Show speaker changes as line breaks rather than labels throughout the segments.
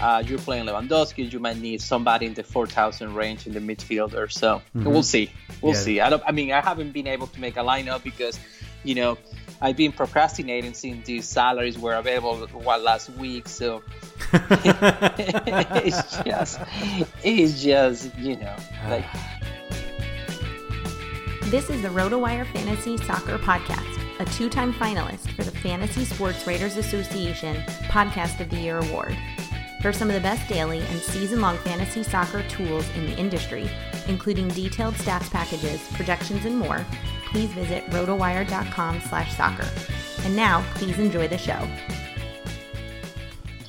Uh, you're playing Lewandowski. You might need somebody in the 4,000 range in the midfield or so.
Mhm.
We'll see. We'll
Yeah.
see. I don't. I mean, I haven't been able to make a lineup because, you know, I've been procrastinating since these salaries were available what last week. So it's just, it's just, you know, like.
This is the RotoWire Fantasy Soccer Podcast, a two time finalist for the Fantasy Sports Writers Association Podcast of the Year Award. For some of the best daily and season long fantasy soccer tools in the industry, including detailed stats packages, projections, and more, please visit rotowire.com slash soccer. And now, please enjoy the show.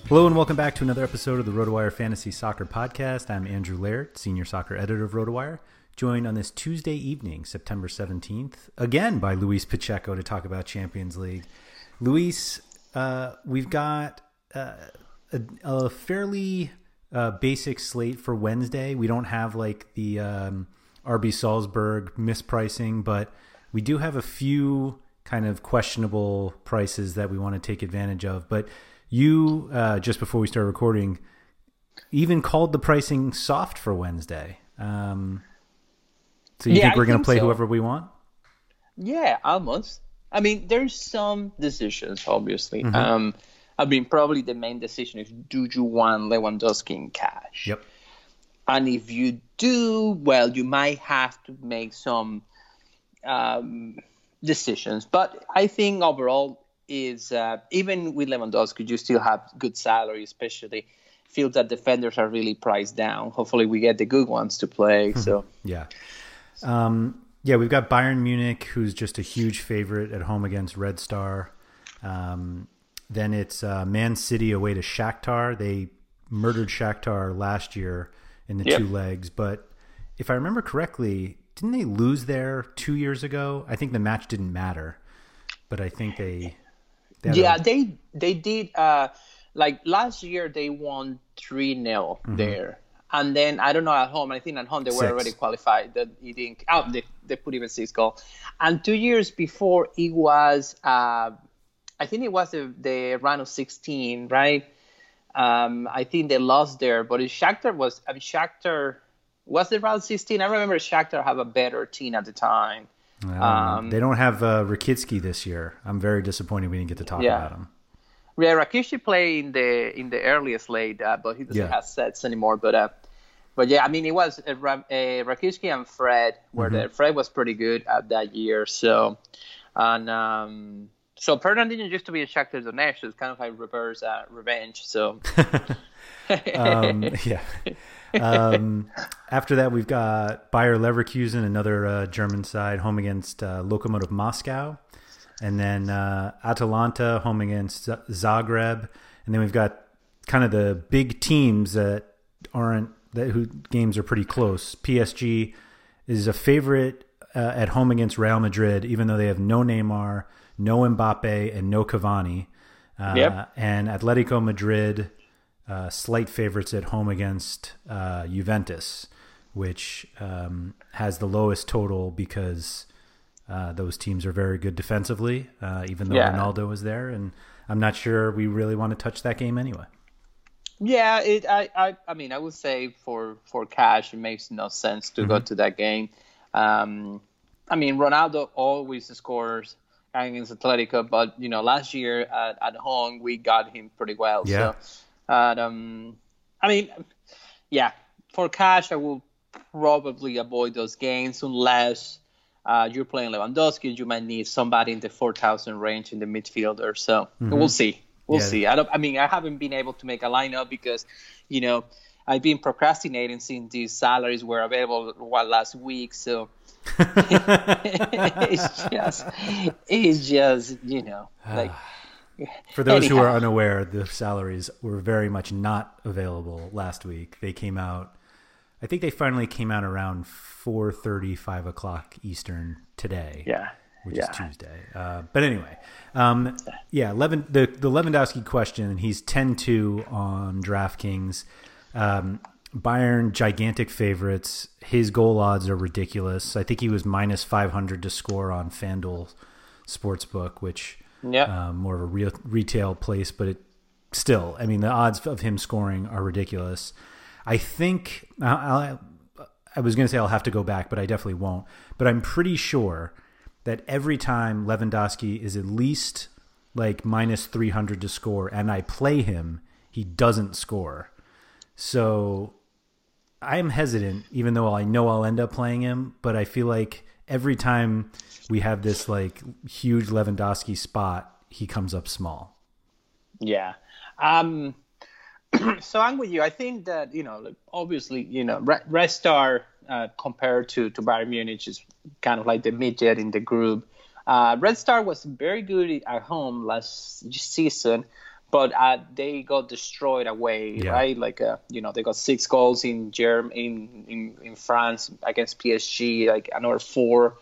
Hello and welcome back to another episode of the RotoWire Fantasy Soccer Podcast. I'm Andrew Laird, Senior Soccer Editor of RotoWire, joined on this Tuesday evening, September 17th, again by Luis Pacheco to talk about Champions League. Luis, uh, we've got uh, a, a fairly uh, basic slate for Wednesday. We don't have like the um, RB Salzburg mispricing, but we do have a few kind of questionable prices that we want to take advantage of. But you, uh, just before we start recording, even called the pricing soft for Wednesday. Um, so you
Yeah,
think we're going to play
so.
whoever we want?
Yeah, almost. I mean, there's some decisions, obviously.
Mhm.
Um, I mean, probably the main decision is do you want Lewandowski in cash?
Yep.
And if you do, well, you might have to make some um, decisions. But I think overall is uh, even with Lewandowski, you still have good salary, especially feels that defenders are really priced down. Hopefully, we get the good ones to play. So
Yeah. Um, yeah, we've got Bayern Munich, who's just a huge favorite at home against Red Star. Um, then it's uh, Man City away to Shakhtar. They murdered Shakhtar last year in the
Yep.
two legs, but if I remember correctly, didn't they lose there two years ago? I think the match didn't matter, but I think they. they had a-
yeah, they they did. Uh, like last year, they won three 0 there, and then I don't know at home. I think at home they were
Six.
already qualified. That he didn't. Oh, they, they put even six goal. And two years before, it was. Uh, I think it was the, the round of sixteen, right? Um, I think they lost there, but Shakhtar was. I mean, Shakhtar was the round 16? I remember Shakhtar have a better team at the time.
Um, they don't have uh, Rakitsky this year. I'm very disappointed we didn't get to talk
Yeah.
about him.
Yeah, Rakishi played in the in the earliest late, uh, but he doesn't
Yeah.
have sets anymore. But uh, but yeah, I mean, it was uh, uh, Rakishi and Fred where
Mm-hmm.
there. Fred was pretty good at that year. So and um, so Fernandinho used to be a Shakhtar Donetsk, so it's kind of like reverse uh, revenge. So
um, yeah. Um, after that, we've got Bayer Leverkusen, another uh, German side, home against uh, Lokomotiv Moscow, and then uh, Atalanta home against Z- Zagreb, and then we've got kind of the big teams that aren't that who games are pretty close. PSG is a favorite uh, at home against Real Madrid, even though they have no Neymar, no Mbappe, and no Cavani. Uh,
Yep.
And Atletico Madrid, uh, slight favorites at home against uh, Juventus, which um, has the lowest total because uh, those teams are very good defensively, uh, even though
Yeah.
Ronaldo was there. And I'm not sure we really want to touch that game anyway.
Yeah, it. I, I. I mean, I would say for for cash, it makes no sense to
Mm-hmm.
go to that game. Um, I mean, Ronaldo always scores against Atletico, but you know, last year at, at home we got him pretty well.
Yeah.
So, and, um, I mean, yeah, for cash, I will probably avoid those games unless. Uh, you're playing Lewandowski, you might need somebody in the 4,000 range in the midfielder. So we'll see. We'll
Yeah.
see. I don't. I mean, I haven't been able to make a lineup because, you know, I've been procrastinating since these salaries were available what last week. So it's just, it's just, you know, like
For those who are unaware, the salaries were very much not available last week. They came out, I think they finally came out around four thirty, five o'clock Eastern today.
yeah,
which
yeah.
is Tuesday. Uh, but anyway, um, yeah, Levin, the the Lewandowski question. He's 10-2 on DraftKings. Um, Bayern gigantic favorites. His goal odds are ridiculous. I think he was minus five hundred to score on FanDuel Sportsbook, which
Yeah.
um, more of a real retail place, but it still. I mean, the odds of him scoring are ridiculous. I think I, I, I was going to say I'll have to go back, but I definitely won't. But I'm pretty sure that every time Lewandowski is at least like minus 300 to score and I play him, he doesn't score. So I'm hesitant, even though I know I'll end up playing him, but I feel like every time we have this like huge Lewandowski spot, he comes up small.
Yeah. Um, so I'm with you. I think that you know, obviously, you know, Red Star uh, compared to to Bayern Munich is kind of like the midget in the group. Uh, Red Star was very good at home last season, but uh, they got destroyed away,
Yeah.
right? Like, uh, you know, they got six goals in Germ in, in in France against PSG, like another four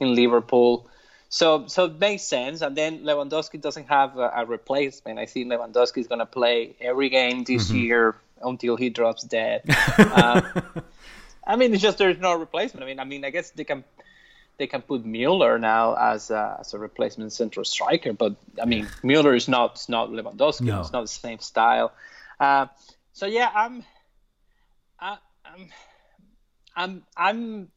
in Liverpool. So so it makes sense. And then Lewandowski doesn't have a, a replacement. I think Lewandowski is going to play every game this year until he drops dead. uh, I mean, it's just there's no replacement. I mean, I mean, I guess they can they can put Mueller now as a, as a replacement central striker, but I mean, Mueller is not not Lewandowski.
No.
It's not the same style. Uh, so yeah, I'm I, I'm I'm I'm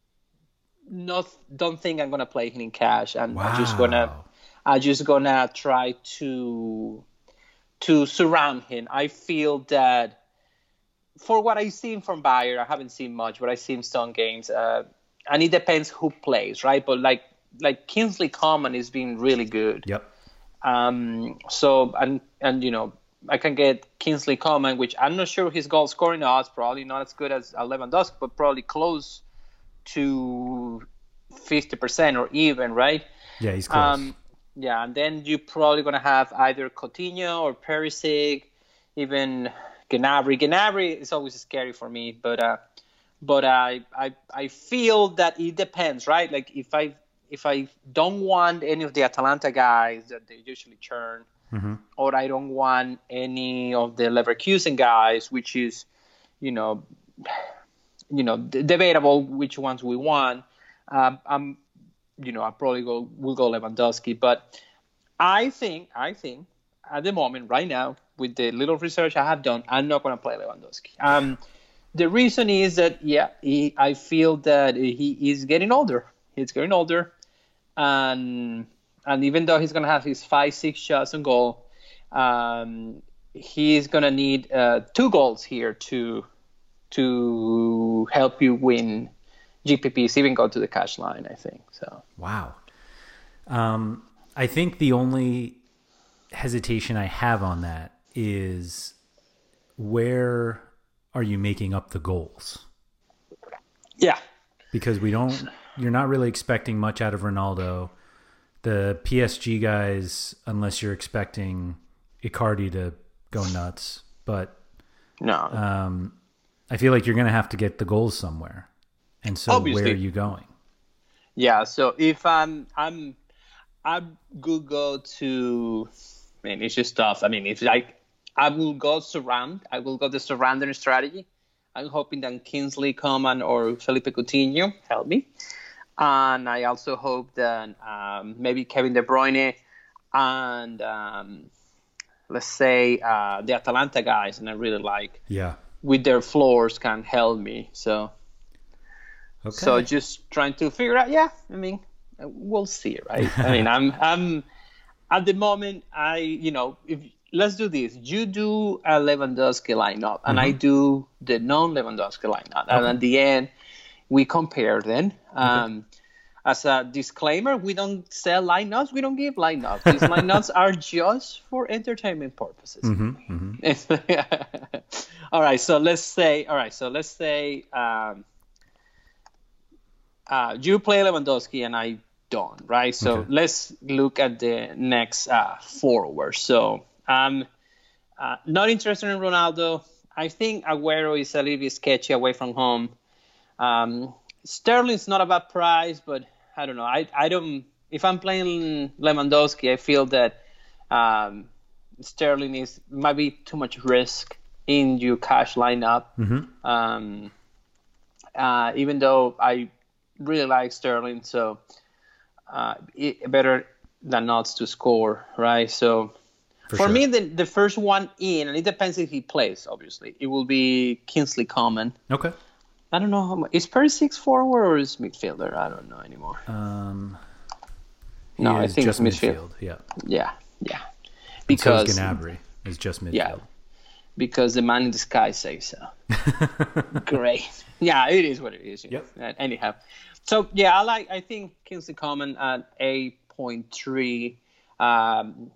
not don't think I'm gonna play him in cash. and I'm just gonna I'm just gonna try to to surround him. I feel that for what I've seen from Bayer, I haven't seen much, but I've seen some games, uh, and it depends who plays, right? But like like Kingsley Coman is being really good.
Yep.
Um, so and and you know I can get Kingsley Coman, which I'm not sure his goal scoring odds probably not as good as Lewandowski, but probably close to 50% or even, right?
Yeah, he's close.
Um, yeah, and then you're probably gonna have either Coutinho or Perisic, even Gnabry. Gnabry is always scary for me, but uh, but I I I feel that it depends, right? Like if I if I don't want any of the Atalanta guys that they usually churn, or I don't want any of the Leverkusen guys, which is, you know, you know, d- debatable which ones we want. Um, I'm, you know, I probably go will go Lewandowski, but I think I think at the moment right now with the little research I have done, I'm not going to play Lewandowski. Um, the reason is that yeah, he, I feel that he is getting older. He's getting older, and and even though he's gonna have his five six shots on goal, um, he's gonna need uh, two goals here to to help you win GPPs, even go to the cash line. I think so.
Wow. Um, I think the only hesitation I have on that is where are you making up the goals?
Yeah.
Because we don't, you're not really expecting much out of Ronaldo. The PSG guys, unless you're expecting Icardi to go nuts, but
No.
um, I feel like you're going to have to get the goals somewhere. And so
Obviously.
where are you going?
Yeah, so if I'm I'm I could go to I mean it's just tough. I mean if like I will go surround, I will go the surrounding strategy. I'm hoping that Kingsley Coman or Felipe Coutinho help me. And I also hope that um, maybe Kevin De Bruyne and um, let's say uh, the Atalanta guys, and I really like
Yeah.
with their floors can help me. So
Okay.
so just trying to figure out. Yeah, I mean, we'll see, right? I mean, I'm I'm at the moment. I you know if let's do this. You do a Lewandowski lineup, and I do the non-Lewandowski lineup, and at the end we compare them. Um, As a disclaimer, we don't sell lineups. We don't give lineups. These lineups are just for entertainment purposes. all right. So let's say. All right. So let's say. Um, uh, you play Lewandowski and I don't, right? So
Okay.
let's look at the next uh, forward. So I'm uh, not interested in Ronaldo. I think Aguero is a little bit sketchy away from home. Um, Sterling's not a bad price, but I don't know. I, I don't. If I'm playing Lewandowski, I feel that um, Sterling is might be too much risk in your cash lineup. Um, uh, even though I really like Sterling, so uh, it, better than not to score, right? So for,
sure.
me, the, the first one in, and it depends if he plays, obviously, it will be Kingsley Coman.
Okay.
I don't know how much. Is Perisic forward or is midfielder? I don't know anymore.
Um,
No, I think
just
it's midfield.
Yeah.
yeah, yeah.
So
Because
Gnabry is just midfield.
yeah, because the man in the sky says so. Great. Yeah, it is what it is.
Yep.
know. Uh, Anyhow, so yeah, I like. I think Kingsley Coman at eight point three. Um,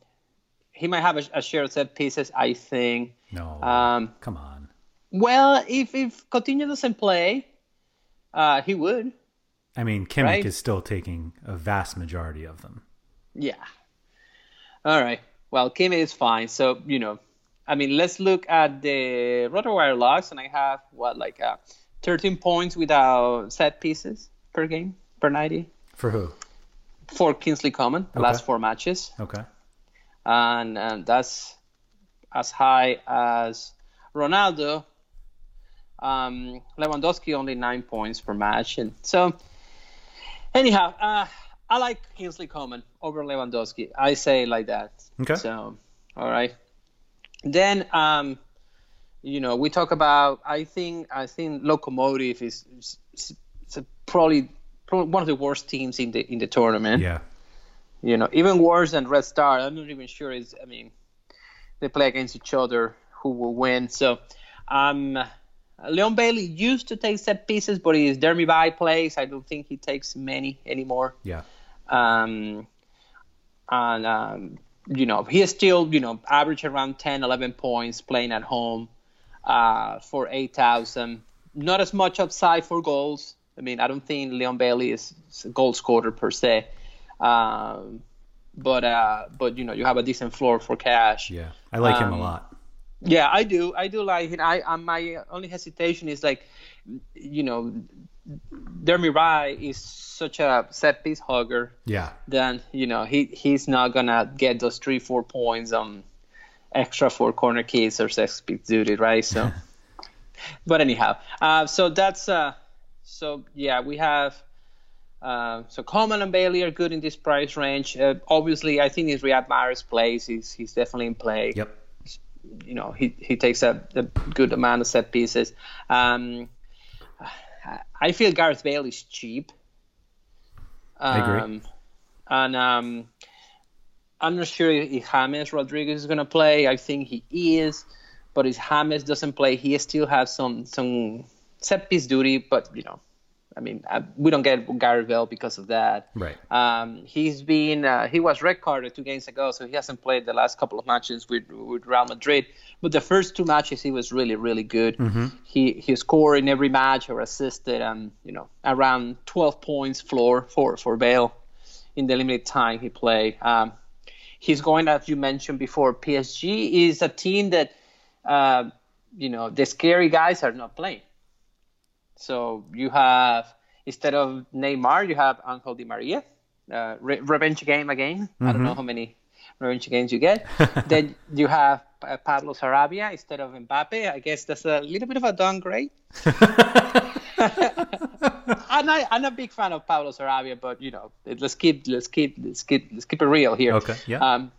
he might have a, a share of set pieces. I think.
No.
Um,
come on.
Well, if if Coutinho doesn't play, uh, he would.
I mean, Kimmich
right?
is still taking a vast majority of them.
Yeah. All right. Well, Kim is fine. So you know, I mean, let's look at the RotoWire logs, and I have what like uh, 13 points without set pieces per game per 90
For who?
for Kingsley Coman, the
Okay.
last four matches,
Okay.
And, and that's as high as Ronaldo. Um, Lewandowski only nine points per match, and so anyhow, uh, I like Kingsley Coman over Lewandowski. I say it like that.
Okay.
So, all right. Then, um, you know, we talk about. I think I think Lokomotiv is, is, is probably, probably one of the worst teams in the in the tournament
Yeah.
You know, even worse than Red Star. I'm not even sure. Is I mean, they play against each other. Who will win? So, um, Leon Bailey used to take set pieces, but his Demirbay plays. I don't think he takes many anymore.
Yeah.
Um, and um, you know, he is still you know average around 10, 11 points playing at home uh, for eight thousand. Not as much upside for goals. I mean, I don't think Leon Bailey is a goal scorer per se. Um, but uh, but you know, you have a decent floor for cash.
Yeah. I like him a
Um,
lot.
Yeah, I do. I do like it. I, I my only hesitation is like, you know, Demirbay is such a set piece hugger.
Yeah.
Then you know he he's not gonna get those three four points on extra for corner kicks or set piece duty, right? So, but anyhow, uh, so that's uh, so yeah, we have. Uh, so Coleman and Bailey are good in this price range. Uh, obviously, I think his Riyad Mahrez plays. He's he's definitely in play
Yep.
you know, he, he takes a, a good amount of set pieces. Um, I feel Gareth Bale is cheap.
I agree.
Um, and um, I'm not sure if James Rodriguez is going to play. I think he is, but if James doesn't play, he still has some some set piece duty. But you know, I mean, uh, we don't get Gareth Bale because of that.
Right.
Um, he's been uh, he was red carded two games ago, so he hasn't played the last couple of matches with with Real Madrid. But the first two matches, he was really really good. He he scored in every match or assisted, and you know around 12 points floor for for Bale in the limited time he played. Um, he's going as you mentioned before. PSG is a team that uh, you know the scary guys are not playing. So you have instead of Neymar, you have Angel Di Maria. Uh, re- revenge game again. I don't know how many revenge games you get. then you have uh, Pablo Sarabia instead of Mbappe. I guess that's a little bit of a downgrade. I'm I'm not a big fan of Pablo Sarabia, but you know, let's keep let's keep let's keep let's keep it real here.
Okay, yeah.
Um,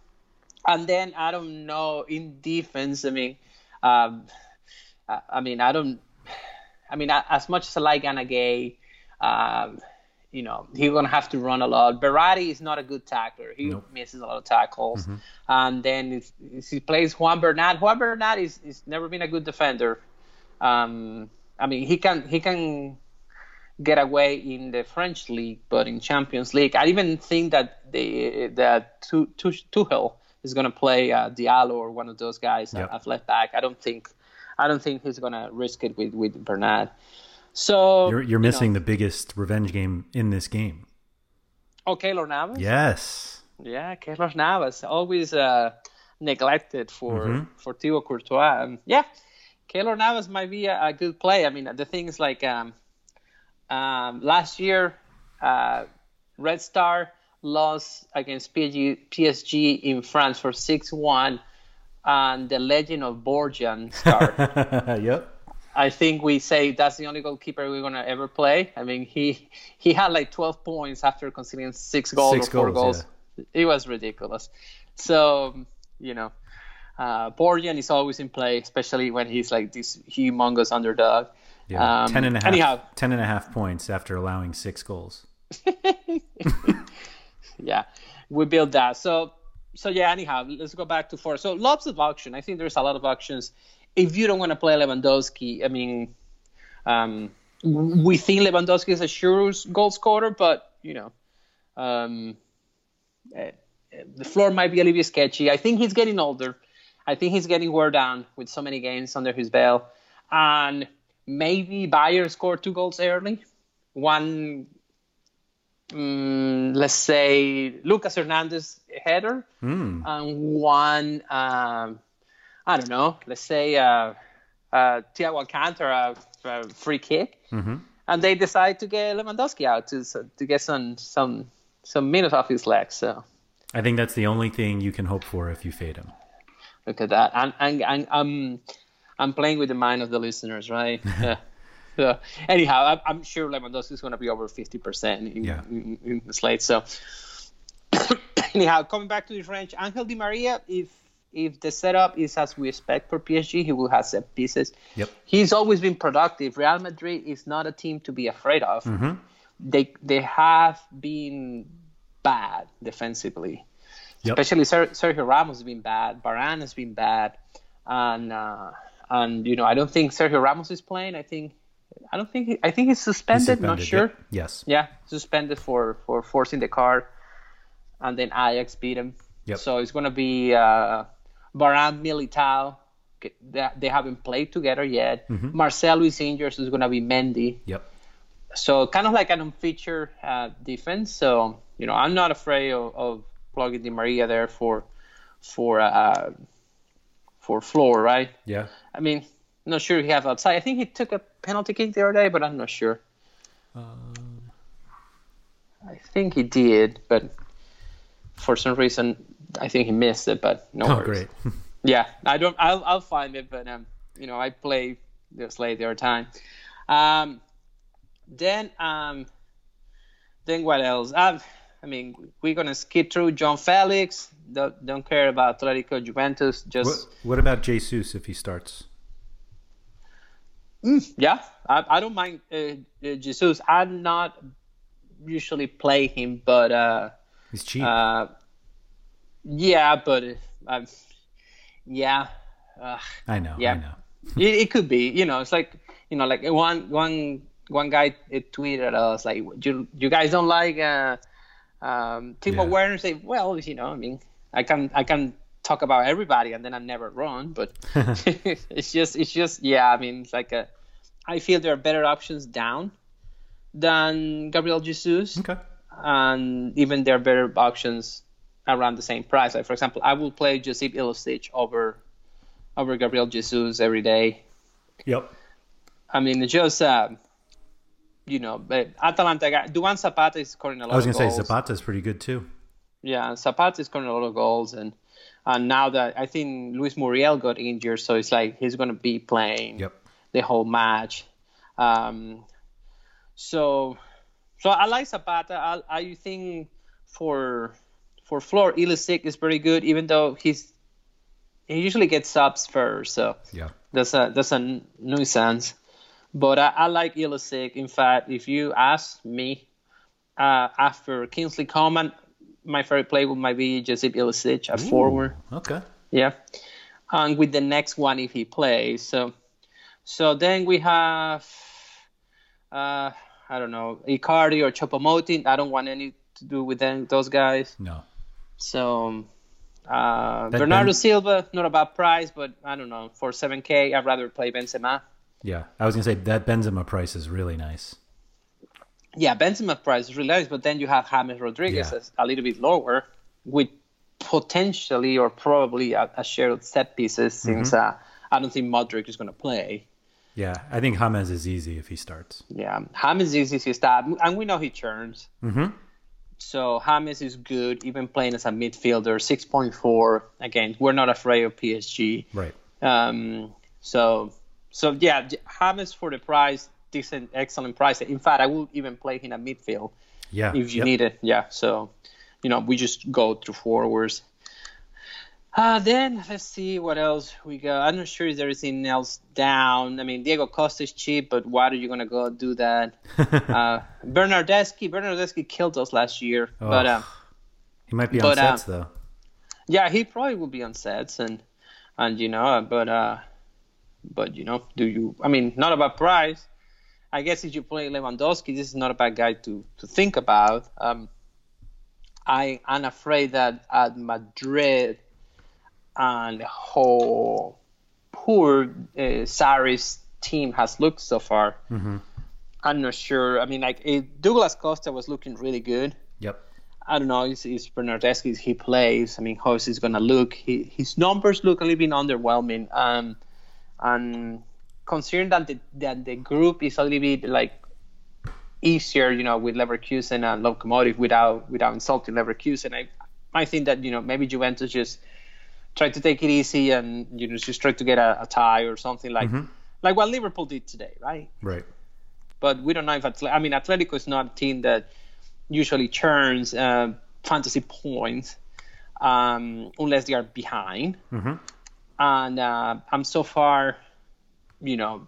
and then I don't know in defense. I mean, um, I, I mean, I don't. I mean, as much as I like Anagay, um, you know, he's gonna have to run a lot. Berardi is not a good tackler. He
Nope.
misses a lot of tackles. And then if, if he plays Juan Bernat, Juan Bernat is, is never been a good defender. Um, I mean, he can he can get away in the French league, but in Champions League, I even think that the that Tu- Tu- Tuchel is going to play uh, Diallo or one of those guys
Yep.
at, at left back. I don't think I don't think he's going to risk it with with Bernat. So
You're, you're
you know,
missing the biggest revenge game in this game.
Oh, Keylor Navas.
Yes.
Yeah, Keylor Navas always uh, neglected for
Mhm.
for Thibaut Courtois. Um, yeah, Keylor Navas might be a, a good play. I mean, the thing is like um, um, last year, uh, Red Star lost against PSG, PSG in France for six one, and the legend of Borjan star.
yep.
I think we say that's the only goalkeeper we're gonna ever play. I mean, he he had like 12 points after conceding six goals
Six
or four
goals,
goals. It was ridiculous. So you know, uh, Borjan is always in play, especially when he's like this humongous underdog.
Yeah.
Um,
ten and a half.
Anyhow,
Ten and a half points after allowing six goals.
yeah, we built that. So so yeah. Anyhow, let's go back to four. So lots of auction. I think there's a lot of auctions. If you don't want to play Lewandowski, I mean, um, we think Lewandowski is a sure goal scorer, but you know, um, eh, the floor might be a little bit sketchy. I think he's getting older. I think he's getting wore down with so many games under his belt, and maybe Bayer scored two goals early. One mm, let's say Lucas Hernandez header
Hmm.
and one um, I don't know let's say uh, uh, Thiago Alcantara uh, free kick
Mm-hmm.
and they decide to get Lewandowski out to to get some some some minutes off his legs so
I think that's the only thing you can hope for if you fade him.
look at that and and, and I'm I'm playing with the mind of the listeners right Anyhow, I'm, I'm sure Lewandowski is going to be over 50% in,
Yeah.
in, in the slate. So, anyhow, coming back to the French, Angel Di Maria, if if the setup is as we expect for PSG, he will have set pieces.
Yep.
He's always been productive. Real Madrid is not a team to be afraid of.
Mm-hmm.
They they have been bad defensively.
Yep.
Especially Ser- Sergio Ramos has been bad. Varane has been bad, and uh, and you know I don't think Sergio Ramos is playing. I think I don't think he, I think he's suspended. Not
Suspended,
sure.
yep. Yes.
Yeah, suspended for for forcing the card, and then Ajax beat him.
Yep.
So it's gonna be uh, Varane, Militao. They haven't played together yet.
Mm-hmm.
Marcelo is injured, so it's gonna be Mendy.
Yep.
So kind of like an unfeatured uh, defense. So you know I'm not afraid of, of plugging Di Maria there for for uh, for floor, right?
Yeah.
I mean, not sure he have outside. I think he took a penalty kick the other day, but I'm not sure.
Um,
I think he did, but for some reason I think he missed it. But no
Oh,
worries.
great.
Yeah, I don't. I'll I'll find it, but um, you know, I play this late the other time. Um, then um, then what else? Um, I mean, we're gonna skip through Joao Felix. Don't, don't care about Atletico Juventus. Just
What, what about Jesus if he starts?
Yeah, I, I don't mind uh, uh, Jesus. I'm not usually play him, but uh,
He's cheap.
uh, yeah, but uh, yeah, uh,
I know.
yeah.
I know.
it, it could be. You know, it's like you know, like one one one guy uh, tweeted us like, you you guys don't like uh, um, Timo
Yeah.
Werner? Say, well, you know, I mean, I can I can talk about everybody and then I'm never wrong, but it's just it's just yeah. I mean, it's like a, I feel there are better options down than Gabriel Jesus
Okay.
and even there are better options around the same price. Like for example, I will play Josip Ilicic over over Gabriel Jesus every day.
Yep.
I mean, it's just uh, you know, but Atalanta guy Duvan Zapata is scoring a lot.
I was gonna say
Zapata
is pretty good too.
Yeah, Zapata is scoring a lot of goals, and and now that I think Luis Muriel got injured, so it's like he's gonna be playing
Yep.
the whole match. Um, so, so I like Zapata. I, I think for for floor, Ilicic is pretty good, even though he's he usually gets subs first, so
Yeah.
that's a that's a nuisance. But I, I like Ilicic. In fact, if you ask me, uh, after Kingsley Coman, my favorite play would might be Josip Ilicic at forward.
Okay.
Yeah. And with the next one if he plays. So so then we have uh I don't know, Icardi or Choupo-Moting. I don't want any to do with them, those guys.
No.
So uh,
That
Bernardo
Ben-
Silva, not a bad price, but I don't know. For 7K, I'd rather play Benzema.
Yeah. I was gonna say that Benzema price is really nice.
Yeah, Benzema price is really nice, but then you have James Rodriguez
Yeah.
as a little bit lower with potentially or probably a, a share of set pieces since
Mm-hmm.
uh, I don't think Modric is going to play.
Yeah. I think James is easy if he starts.
Yeah, James is easy to start, and we know he churns.
Mm-hmm.
So James is good, even playing as a midfielder, 6.4. Again, we're not afraid of PSG.
Right.
Um, so, so yeah, James for the price, decent, excellent price. In fact, I would even play him at midfield
Yeah.
if you
Yep.
need it. Yeah. So, you know, we just go through forwards. Uh, then let's see what else we got. I'm not sure if there's anything else down. I mean, Diego Costa is cheap, but why are you gonna go do that? uh, Bernardeschi, Bernardeschi killed us last year, but uh,
He might be on
but, uh,
sets though.
yeah, he probably will be on sets and and you know, but uh, but you know, do you? I mean, not about price. I guess if you play Lewandowski, this is not a bad guy to to think about. Um, I am afraid that at Madrid and how poor uh, Sarri's team has looked so far. I'm not sure. I mean, like eh, Douglas Costa was looking really good.
Yep.
I don't know. It's, it's Bernardeschi. He plays. I mean, how is he going to look? He, his numbers look a little bit underwhelming. Um, and considering that the, that the group is a little bit like easier, you know, with Leverkusen and Lokomotiv without without insulting Leverkusen, I I think that you know maybe Juventus just try to take it easy and you know just try to get a, a tie or something like like what Liverpool did today, right?
Right.
but we don't know if Atle- I mean Atletico is not a team that usually churns uh, fantasy points um, unless they are behind. And uh, I'm so far, you know,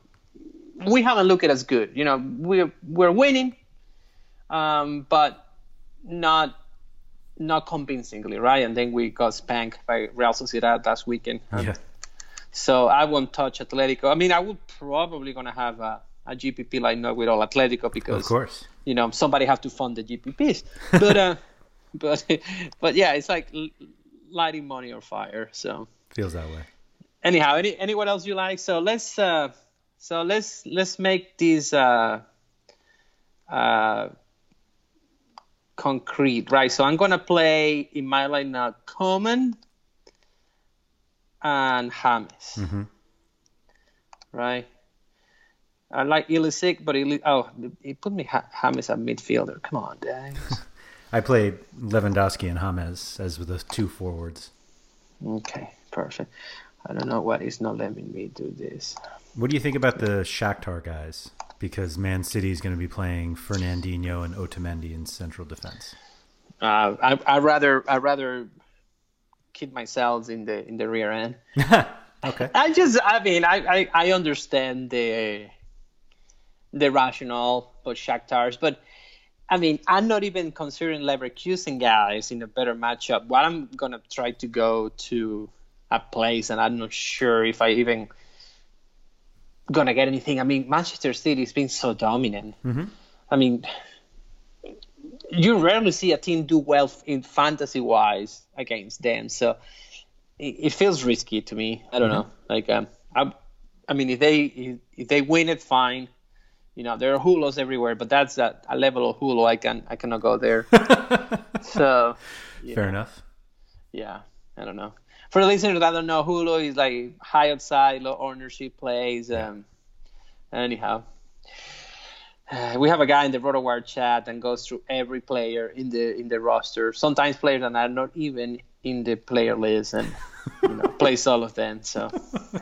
we haven't looked as good. You know, we're we're winning, um, but not not convincingly, right? And then we got spanked by Real Sociedad last weekend.
Yeah.
So I won't touch Atletico. I mean, I would probably gonna have a, a GPP like not with all Atletico because
Of course.
you know somebody have to fund the GPPs. But uh, but but yeah, it's like lighting money or fire. So
Feels that way.
Anyhow, any anyone else you like? So let's uh, so let's let's make these uh, uh, concrete, right? So I'm gonna play in my lineup Coman and James, right? I like Ilicic, but Ili- oh, he put me ha- James at midfielder. Come on, dang.
I played Lewandowski and James as the two forwards.
okay, perfect. I don't know what is not letting me do this.
What do you think about the Shakhtar guys? Because Man City is going to be playing Fernandinho and Otamendi in central defense.
Uh, I I rather I rather keep myself in the in the rear end.
okay.
I just I mean I, I, I understand the the rationale for Shakhtar's, but I mean I'm not even considering Leverkusen guys in a better matchup. What I'm gonna try to go to a place, and I'm not sure if I even gonna get anything. I mean Manchester City's been so dominant.
Mm-hmm.
I mean you rarely see a team do well in fantasy wise against them. So it, it feels risky to me. I don't know. Like um, I, I mean, if they if they win it, fine. You know, there are hulos everywhere, but that's a, a level of hulo I can I cannot go there. so
Fair
know,
enough.
yeah, I don't know. For the listeners that don't know, Hulu is like high outside, low ownership plays. Um, anyhow. Uh, we have a guy in the RotoWire chat and goes through every player in the in the roster. Sometimes players that are not even in the player list and you know, plays all of them. So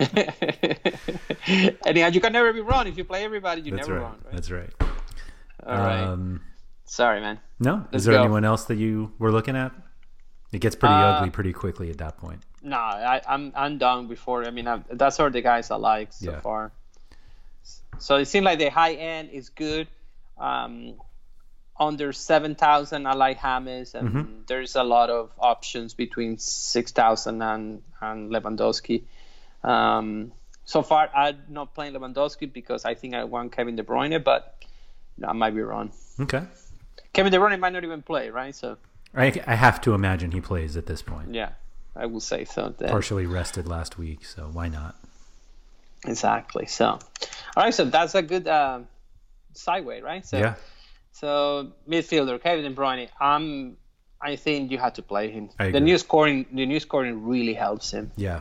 anyhow, you can never be wrong if you play everybody. You
That's
never
right.
wrong. Right?
That's right.
All right.
Um,
Sorry, man.
no,
Let's
is there
go.
anyone else that you were looking at? It gets pretty
Uh,
ugly pretty quickly at that point.
No, I, I'm I'm done before. I mean, I, that's all the guys I like so
Yeah.
far. So it seems like the high end is good. Um, under seven thousand, I like James, and
Mm-hmm.
there's a lot of options between six thousand and and Lewandowski. Um, so far, I'm not playing Lewandowski because I think I want Kevin De Bruyne, but I might be wrong.
Okay.
Kevin De Bruyne might not even play, right? So
I, I have to imagine he plays at this point.
yeah, I will say so. Then.
Partially rested last week, so why not?
Exactly. So, all right. So that's a good uh, sideway, right? So,
yeah.
So midfielder Kevin De Bruyne. Um, I think you have to play him. The new scoring, the new scoring really helps him.
Yeah.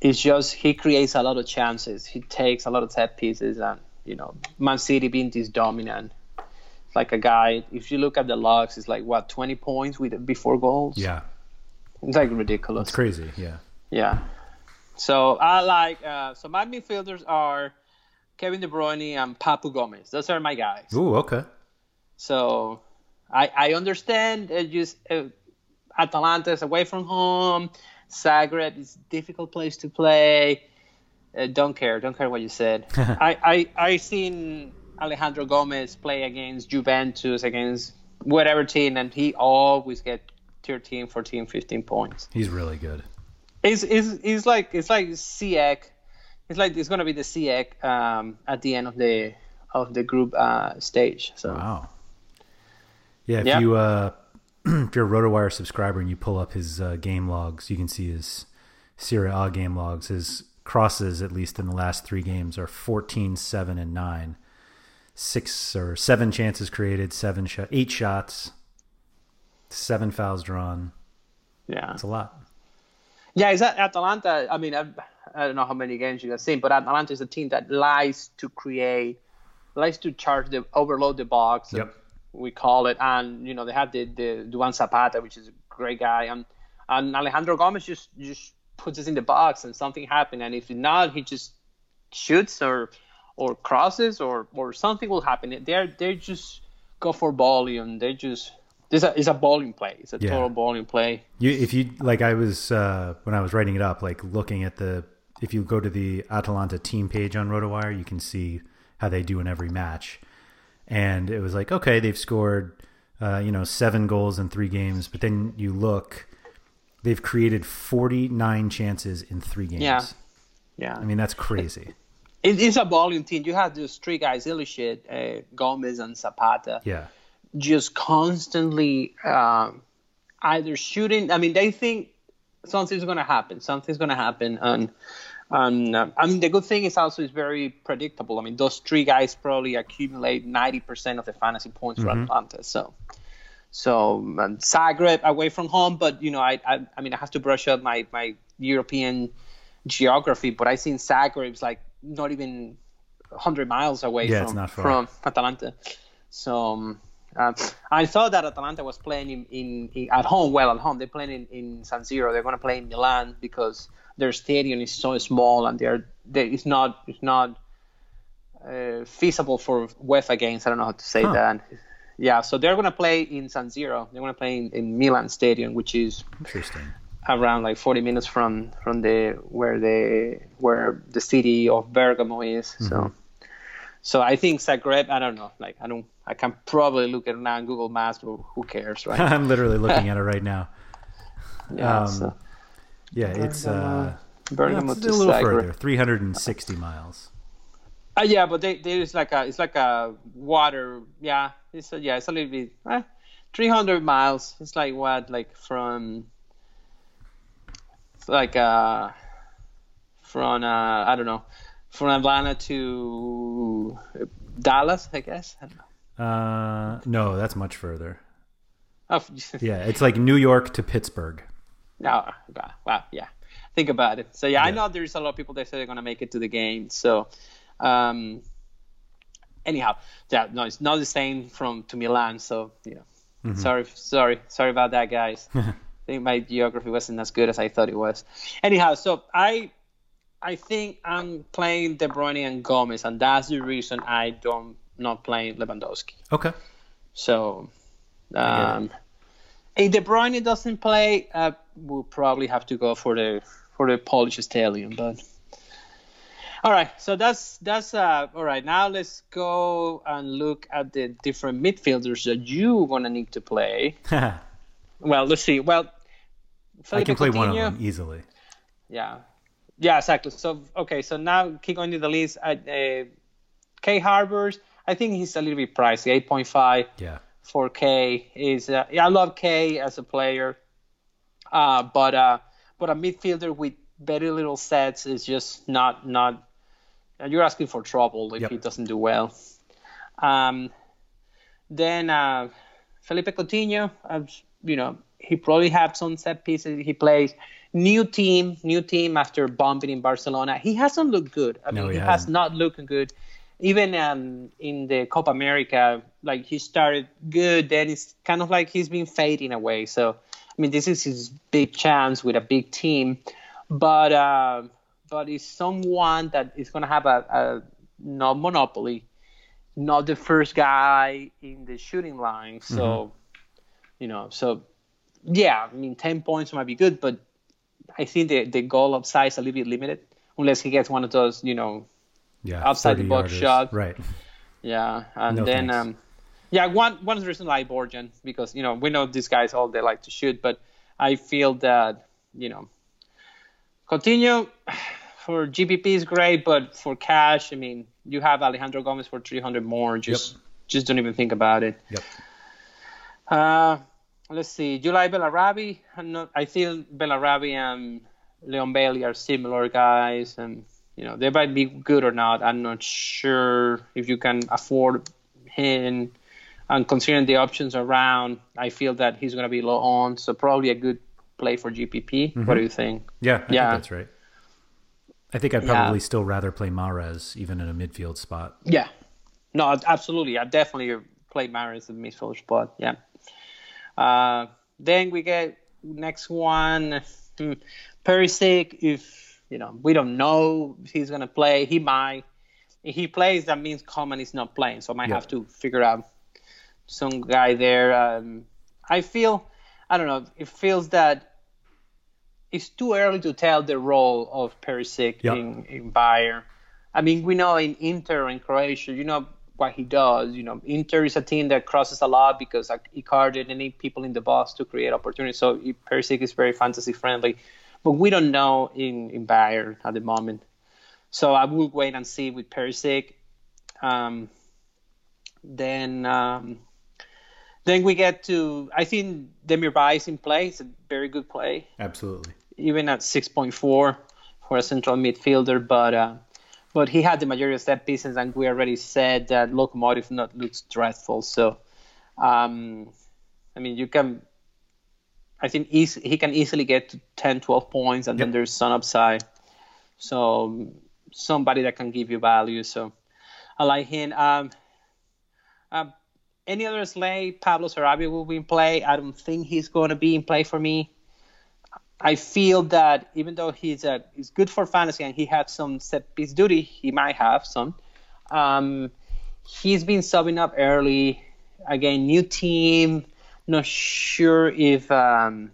It's just he creates a lot of chances. He takes a lot of set pieces, and you know, Man City being this dominant. Like a guy. If you look at the logs, it's like what 20 points with before goals.
Yeah.
It's like ridiculous.
It's crazy. Yeah.
Yeah. So I like uh, so my midfielders are Kevin De Bruyne and Papu Gomez. Those are my guys.
Ooh, okay.
So I I understand uh, just uh, Atalanta is away from home. Zagreb is a difficult place to play. Uh, don't care. Don't care what you said. I I I seen Alejandro Gomez play against Juventus against whatever team, and he always get 13, 14, 15 points.
He's really good.
He's, it's, it's like it's like Siak. It's like it's gonna be the Siak um, at the end of the of the group uh, stage. So
Wow. Yeah, if you uh if you're a RotoWire subscriber and you pull up his uh, game logs, you can see his Serie A game logs. His crosses, at least in the last three games, are 14, 7, and 9. Six or seven chances created, seven shot, eight shots, seven fouls drawn.
yeah,
It's a lot.
yeah. Is that Atalanta? I mean, I, I don't know how many games you have seen, but Atalanta is a team that likes to create, likes to charge the overload the box.
Yep.
we call it, and you know they have the the Duvan Zapata, which is a great guy, and and Alejandro Gomez just just puts us in the box, and something happens, and if not, he just shoots or or crosses or or something will happen. They're they just go for volume. They just this a, it's a bowling play. It's a
Yeah.
total bowling play.
You, if you like, I was uh, when I was writing it up, like looking at the. If you go to the Atalanta team page on RotoWire, you can see how they do in every match, and it was like, okay, they've scored, uh, you know, seven goals in three games, but then you look, they've created forty nine chances in three games.
Yeah. Yeah,
I mean that's crazy.
it, it's a volume team. You have those three guys, Ilicic, uh, Gomez, and Zapata.
Yeah,
just constantly um, either shooting. I mean, they think something's going to happen. Something's going to happen, and and uh, I mean, the good thing is also it's very predictable. I mean, those three guys probably accumulate ninety percent of the fantasy points for Atalanta. So. So um, Zagreb away from home, but you know, I, I I mean, I have to brush up my my European geography, but I seen Zagreb's like not even 100 miles away
Yeah,
from from Atalanta. So um, uh, I saw that Atalanta was playing in, in, in at home. Well, at home they're playing in, in San Siro. They're going to play in Milan because their stadium is so small and they're they, it's not it's not uh, feasible for UEFA games. I don't know how to say
Huh.
that. yeah. So they're gonna play in San Siro. They're gonna play in, in Milan Stadium, which is
Interesting.
around like 40 minutes from from the where the where the city of Bergamo is. So, so I think Zagreb. I don't know. Like I don't. I can probably look at it now on Google Maps, but who cares, right?
I'm literally looking at it right now.
yeah.
Um,
so
Yeah, it's uh,
Bergamo
it's
to
a little further, 360 miles.
Uh, yeah, but they, there's like a it's like a water. Yeah, it's a, yeah, it's a little bit. Eh, 300 miles. It's like what, like from, it's like uh, from uh, I don't know, from Atlanta to Dallas, I guess. I don't know.
Uh, no, that's much further.
Oh,
Yeah, it's like New York to Pittsburgh.
no, wow, wow, yeah. Think about it. So yeah, I know there's a lot of people that say they're gonna make it to the game. So, um, anyhow, yeah, no, it's not the same from to Milan. So you know,
Mm-hmm.
sorry, sorry, sorry about that, guys. I think my geography wasn't as good as I thought it was. Anyhow, so I, I think I'm playing De Bruyne and Gomez, and that's the reason I don't not playing Lewandowski.
Okay.
So, um, if De Bruyne doesn't play, uh, we'll probably have to go for the for the Polish stallion. But all right, so that's that's uh, all right. Now let's go and look at the different midfielders that you gonna need to play. Well, let's see. Well, Philippe
can play one of them easily.
yeah. Yeah, exactly. So okay, so now keep going to the list. Uh, Kai Havertz, I think he's a little bit pricey, eight point five
Yeah.
for K. Is uh, yeah, I love K as a player, uh, but uh, but a midfielder with very little sets is just not not. uh, You're asking for trouble if
Yep.
he doesn't do well. Um, then uh, Philippe Coutinho, uh, you know, he probably have some set pieces. He plays new team, new team after bumping in Barcelona. He hasn't looked good. I
No,
mean,
he
he, has not looking good. Even um, in the Copa America, like he started good, then it's kind of like he's been fading away. So, I mean, this is his big chance with a big team, but uh, but it's someone that is going to have a, a no monopoly, not the first guy in the shooting line. So, you know, so yeah, I mean, ten points might be good, but I think the the goal upside is a little bit limited unless he gets one of those, you know,
Yeah.
Outside the
30
box
yarders.
shot.
Right.
yeah, and
No
then um, yeah, one one reason I like Borjan because you know we know these guys all they like to shoot, but I feel that you know Coutinho for GPP is great, but for cash, I mean, you have Alejandro Gomez for 300 more. Just just don't even think about it.
Yep.
Uh, let's see. July Bellarabi. I'm not, I feel Bellarabi and Leon Bailey are similar guys, and you know they might be good or not. I'm not sure if you can afford him. And considering the options around, I feel that he's going to be low on, so probably a good play for GPP. What do you think?
Yeah. I
Yeah.
think that's right. I think I'd
Yeah.
probably still rather play Mahrez even in a midfield spot.
Yeah. No, absolutely. I definitely play Mahrez in midfield spot. Yeah. Uh, then we get next one, hmm, Perisic. If you know, we don't know if he's gonna play. He might. If he plays, that means Coman is not playing. So I might
Yeah.
have to figure out some guy there. Um, I feel, I don't know. It feels that it's too early to tell the role of Perisic
Yeah.
in in Bayern. I mean, we know in Inter and Croatia, you know what he does. You know, Inter is a team that crosses a lot because like, Icardi they need people in the box to create opportunities. So Perisic is very fantasy friendly, but we don't know in in Bayern at the moment. So I will wait and see with Perisic. Um, then um, then we get to I think Demirbay is in play. It's a very good play
Absolutely.
even at 6.4 for a central midfielder, but uh, but he had the majority of set pieces, and we already said that Lokomotiv not looks dreadful. So, um, I mean, you can, I think he can easily get to 10, 12 points, and then there's some upside. So, somebody that can give you value. So, I like him. Um, um, any other slay, Pablo Sarabia will be in play. I don't think he's going to be in play for me. I feel that even though he's a, he's good for fantasy and he had some set piece duty, he might have some. Um, he's been subbing up early. again, new team. Not sure if um,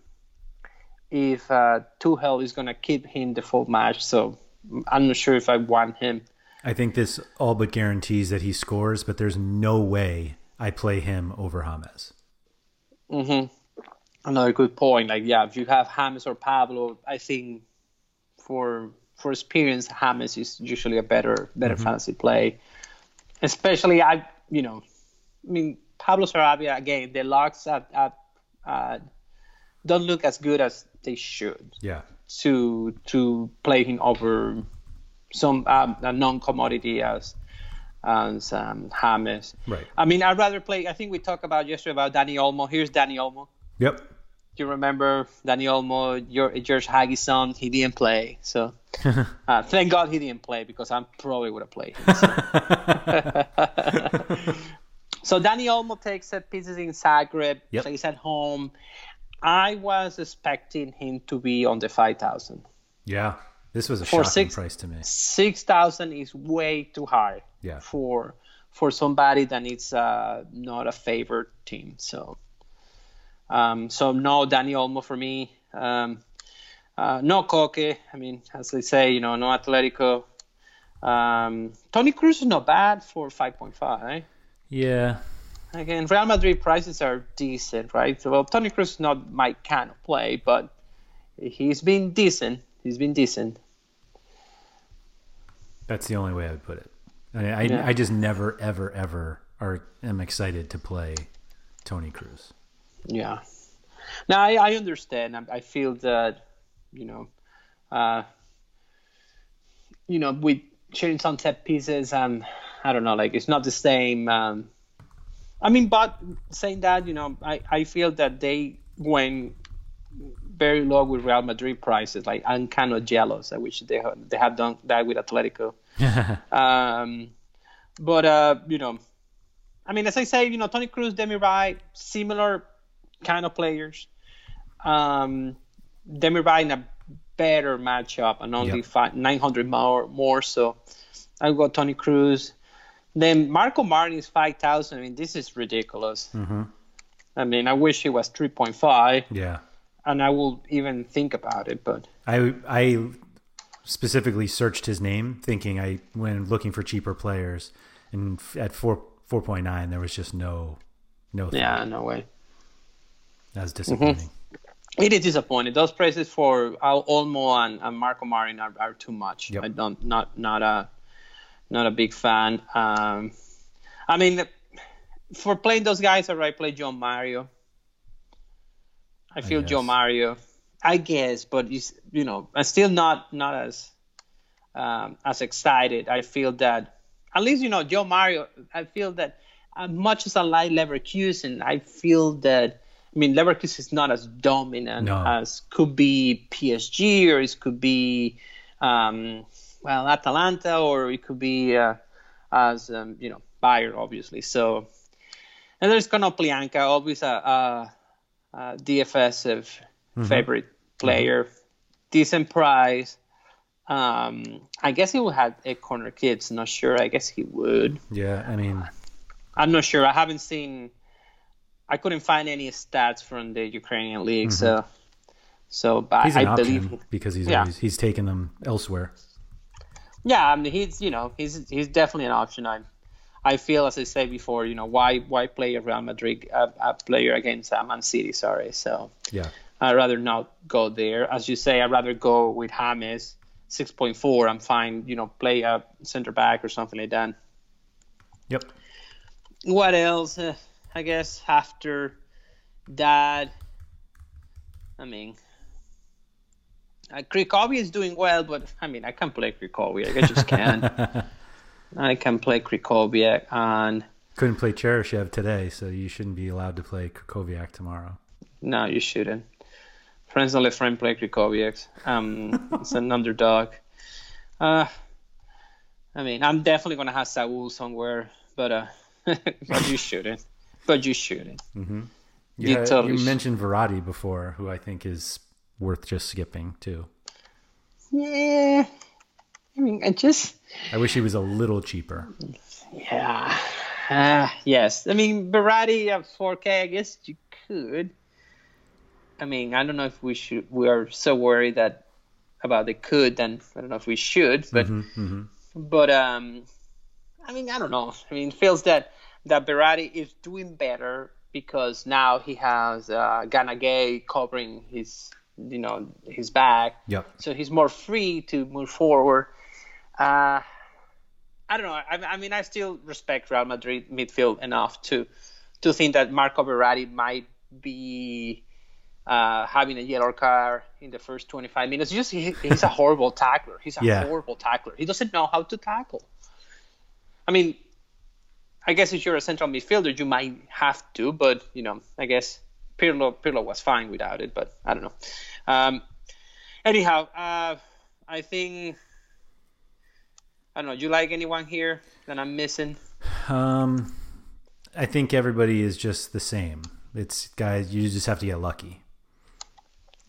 if uh, Tuchel is gonna keep him the full match. So I'm not sure if I want him.
I think this all but guarantees that he scores, but there's no way I play him over James.
Mm-hmm. Another good point. Like, yeah, if you have James or Pablo, I think for for experience, James is usually a better better mm-hmm. fantasy play. Especially, I you know, I mean Pablo Sarabia again. The locks at, at uh, don't look as good as they should.
Yeah.
To to play him over some um, a non-commodity as as um, James.
Right.
I mean, I'd rather play. I think we talked about yesterday about Dani Olmo. Here's Dani Olmo.
Yep.
Do you remember Dani Olmo, your George Hagi's son? He didn't play, so uh, thank God he didn't play because I probably would have played. Him, so. so Dani Olmo takes set pieces in Zagreb, yep. plays at home. I was expecting him to be on the five thousand.
Yeah, this was a for shocking six, price to me.
Six thousand is way too high.
Yeah.
For for somebody that uh, not a favorite team. So um, so no Dani Olmo for me. Um, uh, no Koke. I mean, as they say, you know, no Atletico. Um, Toni Kroos is not bad for 5.5. Eh?
Yeah.
Again, Real Madrid prices are decent, right? So, well, Toni Kroos is not my kind of play, but he's been decent. He's been decent.
That's the only way I would put it. I, I, yeah. I just never, ever, ever are am excited to play Toni Kroos.
Yeah. Now I, I understand. I, I, feel that, you know, uh, you know, with sharing some set pieces, um, I don't know, like it's not the same. Um, I mean, but saying that, you know, I, I feel that they went very low with Real Madrid prices. Like I'm kind of jealous. I wish they have, they have done that with Atletico. um, but uh, you know, I mean, as I say, you know, Toni Kroos, Demirbay, similar kind of players. Um, Demirbay in a better matchup and only yep. five, 900 more, more. So I got Toni Kroos. Then Marko Marin is 5,000. I mean, this is ridiculous.
Mm-hmm.
I mean, I wish he was 3.5.
Yeah.
And I will even think about it, but
I I specifically searched his name, thinking I when looking for cheaper players, and at four four point nine there was just no no.
Yeah, no way.
That's disappointing. Mm-hmm.
It is disappointing. Those prices for Olmo and, and Marko Marin are, are too much. Yep. I don't not not a not a big fan. Um, I mean, for playing those guys, I right play João Mario. I feel I João Mario. I guess, but he's you know, I'm still not not as um, as excited. I feel that at least you know João Mario. I feel that as much as I like Leverkusen, I feel that I mean, Leverkusen is not as dominant no. as could be PSG or it could be, um, well, Atalanta or it could be uh, as um, you know Bayern, obviously. So, and there's Konoplyanka, always a, a, a DFS mm-hmm. favorite player, mm-hmm. decent price. Um, I guess he would have a corner kids. Not sure. I guess he would.
Yeah, I mean,
I'm not sure. I haven't seen I couldn't find any stats from the Ukrainian league, mm-hmm. so so but
he's an
I
option believe because he's yeah. always, he's taken them elsewhere.
Yeah, I mean he's you know he's he's definitely an option. I I feel as I say before, you know why why play a Real Madrid a, a player against uh, Man City? Sorry, so
yeah,
I'd rather not go there. As you say, I'd rather go with James six point four. I'm fine. You know, play a center back or something like that.
Yep.
What else? Uh, I guess after that, I mean, uh, Krychowiak is doing well, but I mean, I can't play Krychowiak. I just can't. I can play Krychowiak and
couldn't play Cheryshev today, so you shouldn't be allowed to play Krychowiak tomorrow.
No, you shouldn't. Friends don't friend play Krychowiak. Um, it's an underdog. Uh, I mean, I'm definitely gonna have Saul somewhere, but uh, but you shouldn't but you shouldn't.
Mm-hmm. You, you, had, totally you mentioned Verratti before, who I think is worth just skipping too.
Yeah, I mean, I just.
I wish he was a little cheaper.
Yeah, Uh, yes. I mean, Verratti at 4K, I guess you could. I mean, I don't know if we should. We are so worried that about the could, then I don't know if we should. But
Mm-hmm, mm-hmm.
but um, I mean, I don't know. I mean, it feels that that Verratti is doing better because now he has uh, Gana Gueye covering his, you know, his back.
Yep.
So he's more free to move forward. Uh, I don't know. I, I mean, I still respect Real Madrid midfield enough to to think that Marco Verratti might be uh, having a yellow card in the first 25 minutes. Just he, he's a horrible tackler. He's a
Yeah.
horrible tackler. He doesn't know how to tackle. I mean, I guess if you're a central midfielder, you might have to, but you know, I guess Pirlo Pirlo was fine without it. But I don't know. Um, anyhow, uh, I think I don't know. You like anyone here that I'm missing?
Um, I think everybody is just the same. It's guys, you just have to get lucky.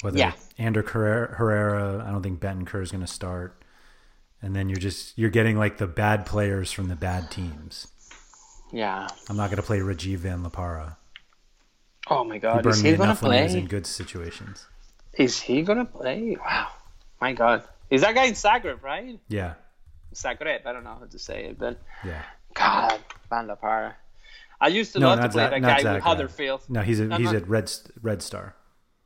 Whether
Yeah.
Ander Herrera, Herrera, I don't think Bentancur is going to start, and then you're just you're getting like the bad players from the bad teams.
Yeah.
I'm not going to play Rajiv Van La Parra.
Oh my God,
burned
is he gonna
enough when he in good situations.
Is he gonna play? Wow, my God, is that guy in Zagreb, right?
Yeah,
Zagreb, I don't know how to say it, but
yeah.
God, Van La Parra. I used to
No,
love to play
Za-
that guy
Zagreb.
with Huddersfield.
No, he's a,
No,
he's
no.
at Red Red Star.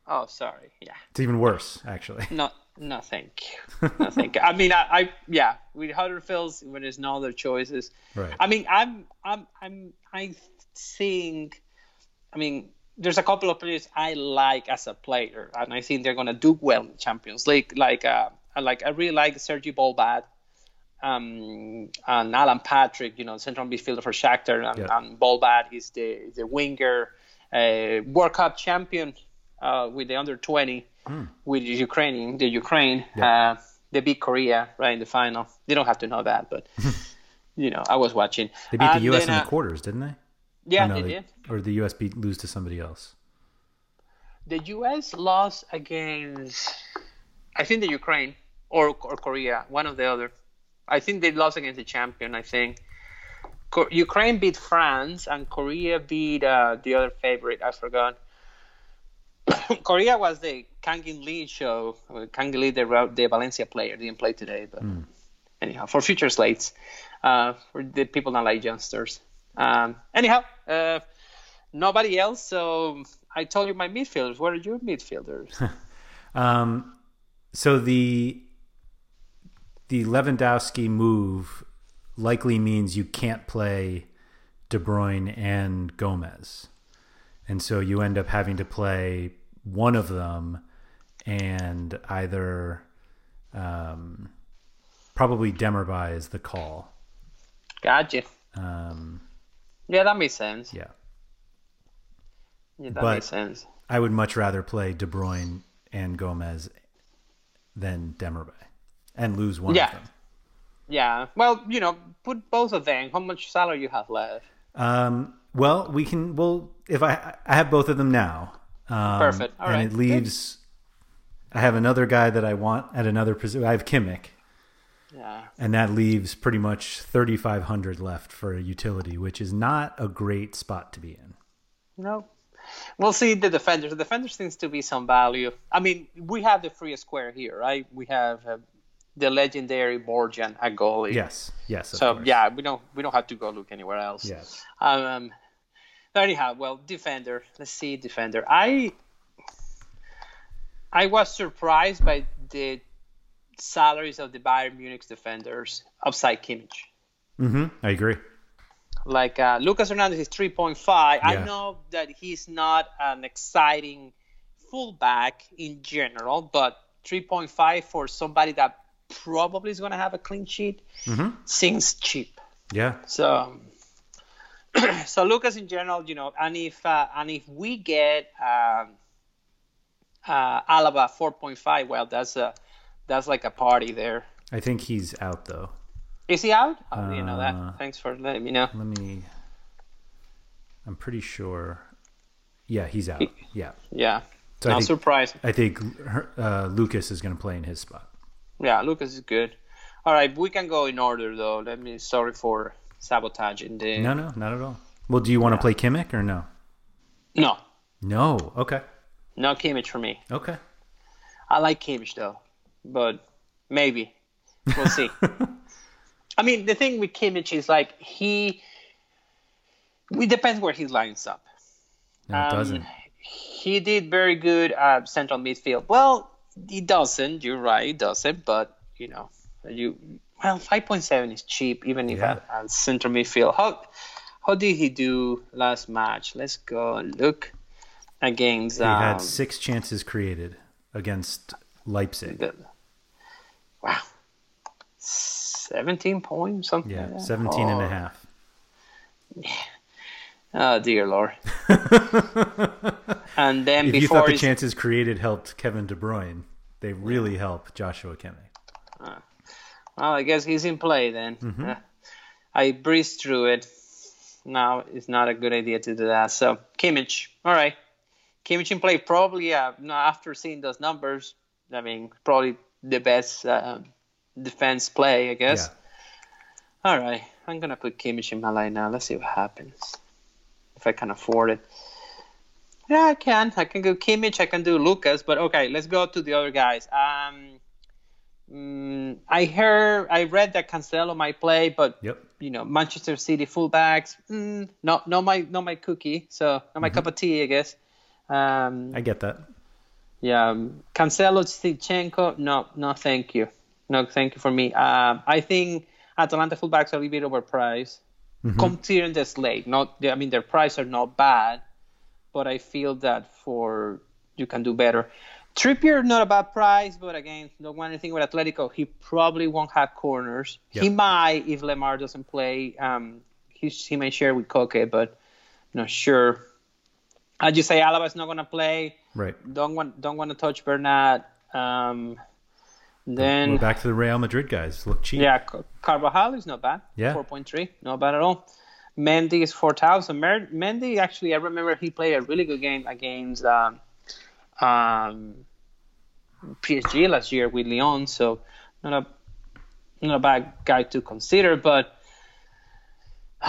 Oh, sorry. Yeah.
It's even worse, actually.
No, no, thank you. No, thank you. I mean, I, I, yeah, with Huddersfield, when there's no other choices.
Right.
I mean, I'm, I'm, I'm, I think, I mean, there's a couple of players I like as a player, and I think they're gonna do well in Champions League. Like, uh, I like, I really like Sergi Bolbat. Um, and Alan Patrick, you know, central midfielder for Shakhtar, and,
Yeah.
and Bolbat is the the winger, uh, World Cup champion uh, with the under 20 with the Ukrainian, the Ukraine. Uh, they beat Korea right in the final. They don't have to know that, but you know, I was watching.
They beat the U.S.
then,
in the
uh,
quarters, didn't they?
Yeah,
no,
they did.
Or the U.S. beat lose to somebody else.
The U.S. lost against, I think, the Ukraine or or Korea, one of the other. I think they lost against the champion. I think Co- Ukraine beat France and Korea beat uh, the other favorite. I forgot. Korea was the Kangin Lee show. Kangin Lee, the, the Valencia player, didn't play today. But anyhow, for future slates, uh, for the people that like youngsters. Um, anyhow, uh, nobody else. So I told you my midfielders. What are your midfielders?
Um, so the the Lewandowski move likely means you can't play De Bruyne and Gomez, and so you end up having to play one of them, and either um, probably Demirbay is the call.
gotcha.
Um,
Yeah, that makes sense.
yeah,
Yeah, that
But-
makes sense.
I would much rather play De Bruyne and Gomez than Demirbay and lose one
Yeah.
of them.
Yeah. Well, you know, put both of them. How much salary you have left?
Um, well, we can. Well, if I I have both of them now. Um,
Perfect. All
and
right.
it leaves. I have another guy that I want at another position. I have Kimmich,
Yeah.
and that leaves pretty much thirty five hundred left for a utility, which is not a great spot to be in.
No. We'll see the defenders. The defenders seems to be some value. I mean, we have the free square here, right? We have uh, the legendary Borjan at goalie.
Yes, yes.
So
course.
yeah, we don't we don't have to go look anywhere else.
Yes.
Um. Anyhow, well, defender. Let's see, defender. I I was surprised by the salaries of the Bayern Munich defenders upside Kimmich.
hmm I agree.
Like uh, Lucas Hernandez is 3.5. I know that he's not an exciting fullback in general, but 3.5 for somebody that probably is going to have a clean sheet seems cheap.
Yeah.
So, so Lucas in general, you know, and if uh, and if we get um, uh, Alaba 4.5, well, that's a that's like a party there.
I think he's out though.
Is he out? Oh, you know
Uh,
that. Thanks for letting me know.
Let me. I'm pretty sure. Yeah, he's out. Yeah.
Yeah,
So I
not
think-
surprised.
I think uh, Lucas is going to play in his spot.
Yeah, Lucas is good. All right, we can go in order though. Let me. Sorry for sabotaging the.
No, no, not at all. Well, do you want to play Kimmich or no?
No,
No. Okay.
no Kimmich for me.
Okay.
I like Kimmich though, but maybe we'll see. I mean, the thing with Kimmich is like he. It depends where he lines up.
No, it
Um,
doesn't.
He did very good at central midfield. Well, he doesn't. You're right, he doesn't. But you know, you well, five point seven is cheap, even if
Yeah.
at, at central midfield. How how did he do last match? Let's go look against.
He
um,
had six chances created against Leipzig.
the- wow, seventeen points, something.
Yeah,
like that?
17 and a
Oh,
half.
Oh dear lord. and then
If you
before
thought the chances created helped Kevin De Bruyne, they really help Joshua Kimmich.
Well, I guess he's in play then.
Mm-hmm.
Uh, I breezed through it. Now it's not a good idea to do that. So Kimmich, all right. Kimmich in play probably uh, no, after seeing those numbers. I mean, probably the best uh, defense play, I guess.
Yeah.
All right, I'm gonna put Kimmich in my line now. Let's see what happens. If I can afford it. Yeah, I can. I can go Kimmich. I can do Lucas. But okay, let's go to the other guys. Um, mm, I heard, I read that Cancelo might play, but
Yep.
you know, Manchester City fullbacks, mm, not not my not my cookie. So not my cup of tea, I guess. Um,
I get that.
Yeah, um, Cancelo, Zinchenko, no, no, thank you, no, thank you for me. Um, I think Atalanta fullbacks are a little bit overpriced, considering the slate. Not, I mean, their prices are not bad, but I feel that for you can do better. Trippier, not a bad price, but again, don't want anything with Atletico. He probably won't have corners. He might if Lemar doesn't play. Um, he he may share with Koke, but not sure. I just say Alaba's not gonna play
Right.
don't want don't want to touch Bernat. Um, then
We're back to the Real Madrid guys. Look cheap.
yeah, Car- Carvajal is not bad.
Yeah.
four point three, not bad at all. Mendy is four thousand. Mer- Mendy actually, I remember he played a really good game against um, um, PSG last year with Lyon, so not a not a bad guy to consider. But